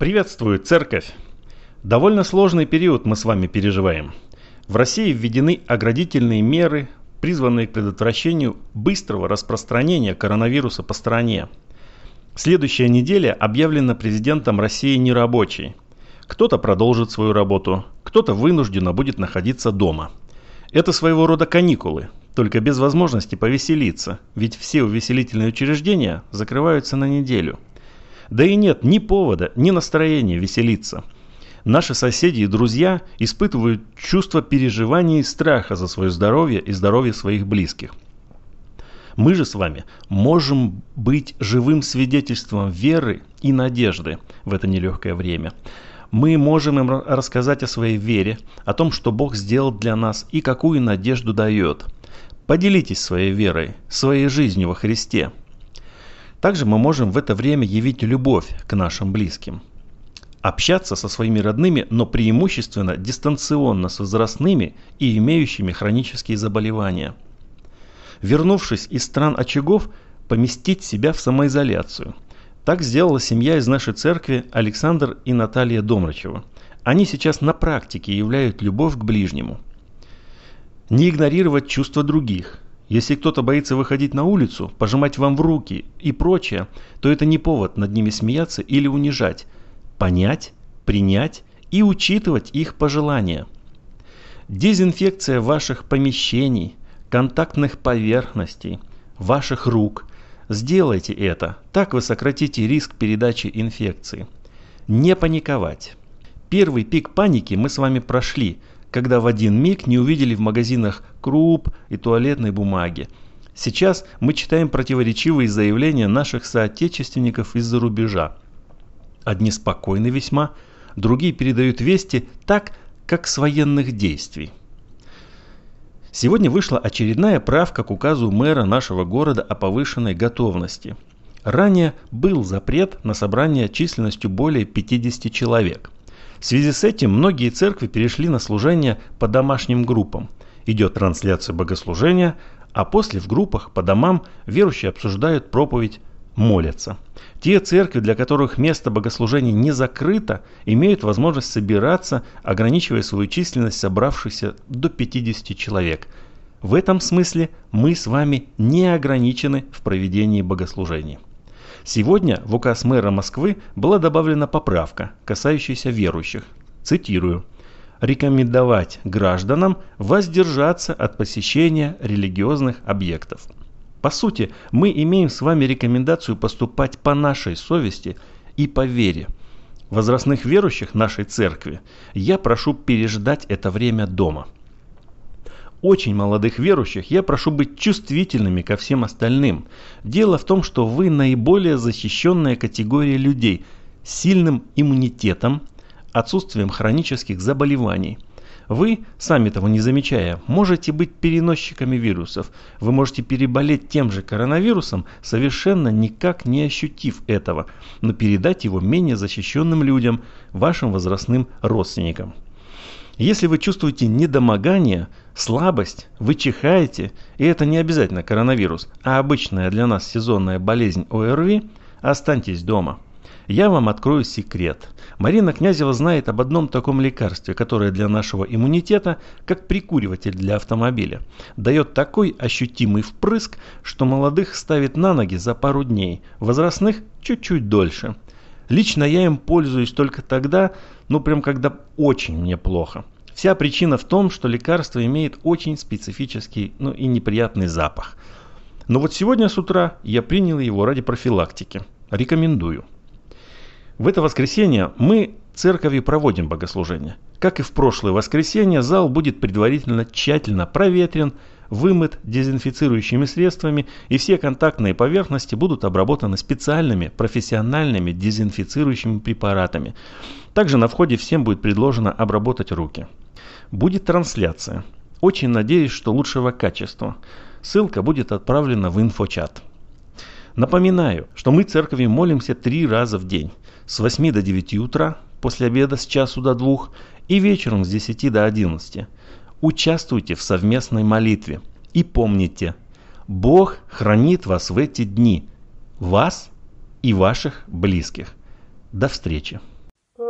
Приветствую, церковь! Довольно сложный период мы с вами переживаем. В России введены оградительные меры, призванные к предотвращению быстрого распространения коронавируса по стране. Следующая неделя объявлена президентом России нерабочей. Кто-то продолжит свою работу, кто-то вынужденно будет находиться дома. Это своего рода каникулы, только без возможности повеселиться, ведь все увеселительные учреждения закрываются на неделю – да и нет ни повода, ни настроения веселиться. Наши соседи и друзья испытывают чувство переживания и страха за свое здоровье и здоровье своих близких. Мы же с вами можем быть живым свидетельством веры и надежды в это нелегкое время. Мы можем им рассказать о своей вере, о том, что Бог сделал для нас и какую надежду дает. Поделитесь своей верой, своей жизнью во Христе. Также мы можем в это время явить любовь к нашим близким. Общаться со своими родными, но преимущественно дистанционно с возрастными и имеющими хронические заболевания. Вернувшись из стран очагов, поместить себя в самоизоляцию. Так сделала семья из нашей церкви Александр и Наталья Домрачева. Они сейчас на практике являют любовь к ближнему. Не игнорировать чувства других – если кто-то боится выходить на улицу, пожимать вам в руки и прочее, то это не повод над ними смеяться или унижать. Понять, принять и учитывать их пожелания. Дезинфекция ваших помещений, контактных поверхностей, ваших рук. Сделайте это, так вы сократите риск передачи инфекции. Не паниковать. Первый пик паники мы с вами прошли – когда в один миг не увидели в магазинах круп и туалетной бумаги. Сейчас мы читаем противоречивые заявления наших соотечественников из-за рубежа. Одни спокойны весьма, другие передают вести так, как с военных действий. Сегодня вышла очередная правка к указу мэра нашего города о повышенной готовности. Ранее был запрет на собрание численностью более 50 человек – в связи с этим многие церкви перешли на служение по домашним группам. Идет трансляция богослужения, а после в группах по домам верующие обсуждают проповедь, молятся. Те церкви, для которых место богослужения не закрыто, имеют возможность собираться, ограничивая свою численность собравшихся до 50 человек. В этом смысле мы с вами не ограничены в проведении богослужений. Сегодня в указ мэра Москвы была добавлена поправка, касающаяся верующих. Цитирую. Рекомендовать гражданам воздержаться от посещения религиозных объектов. По сути, мы имеем с вами рекомендацию поступать по нашей совести и по вере. Возрастных верующих нашей церкви я прошу переждать это время дома очень молодых верующих я прошу быть чувствительными ко всем остальным. Дело в том, что вы наиболее защищенная категория людей с сильным иммунитетом, отсутствием хронических заболеваний. Вы, сами того не замечая, можете быть переносчиками вирусов. Вы можете переболеть тем же коронавирусом, совершенно никак не ощутив этого, но передать его менее защищенным людям, вашим возрастным родственникам. Если вы чувствуете недомогание, слабость, вы чихаете, и это не обязательно коронавирус, а обычная для нас сезонная болезнь ОРВИ, останьтесь дома. Я вам открою секрет. Марина Князева знает об одном таком лекарстве, которое для нашего иммунитета, как прикуриватель для автомобиля, дает такой ощутимый впрыск, что молодых ставит на ноги за пару дней, возрастных чуть-чуть дольше. Лично я им пользуюсь только тогда, ну прям когда очень мне плохо. Вся причина в том, что лекарство имеет очень специфический ну, и неприятный запах. Но вот сегодня с утра я принял его ради профилактики. Рекомендую. В это воскресенье мы церковью проводим богослужение. Как и в прошлое воскресенье, зал будет предварительно тщательно проветрен, вымыт дезинфицирующими средствами, и все контактные поверхности будут обработаны специальными профессиональными дезинфицирующими препаратами. Также на входе всем будет предложено обработать руки. Будет трансляция. Очень надеюсь, что лучшего качества. Ссылка будет отправлена в инфочат. Напоминаю, что мы церкви молимся три раза в день. С 8 до 9 утра, после обеда с часу до 2 и вечером с 10 до 11. Участвуйте в совместной молитве. И помните, Бог хранит вас в эти дни. Вас и ваших близких. До встречи.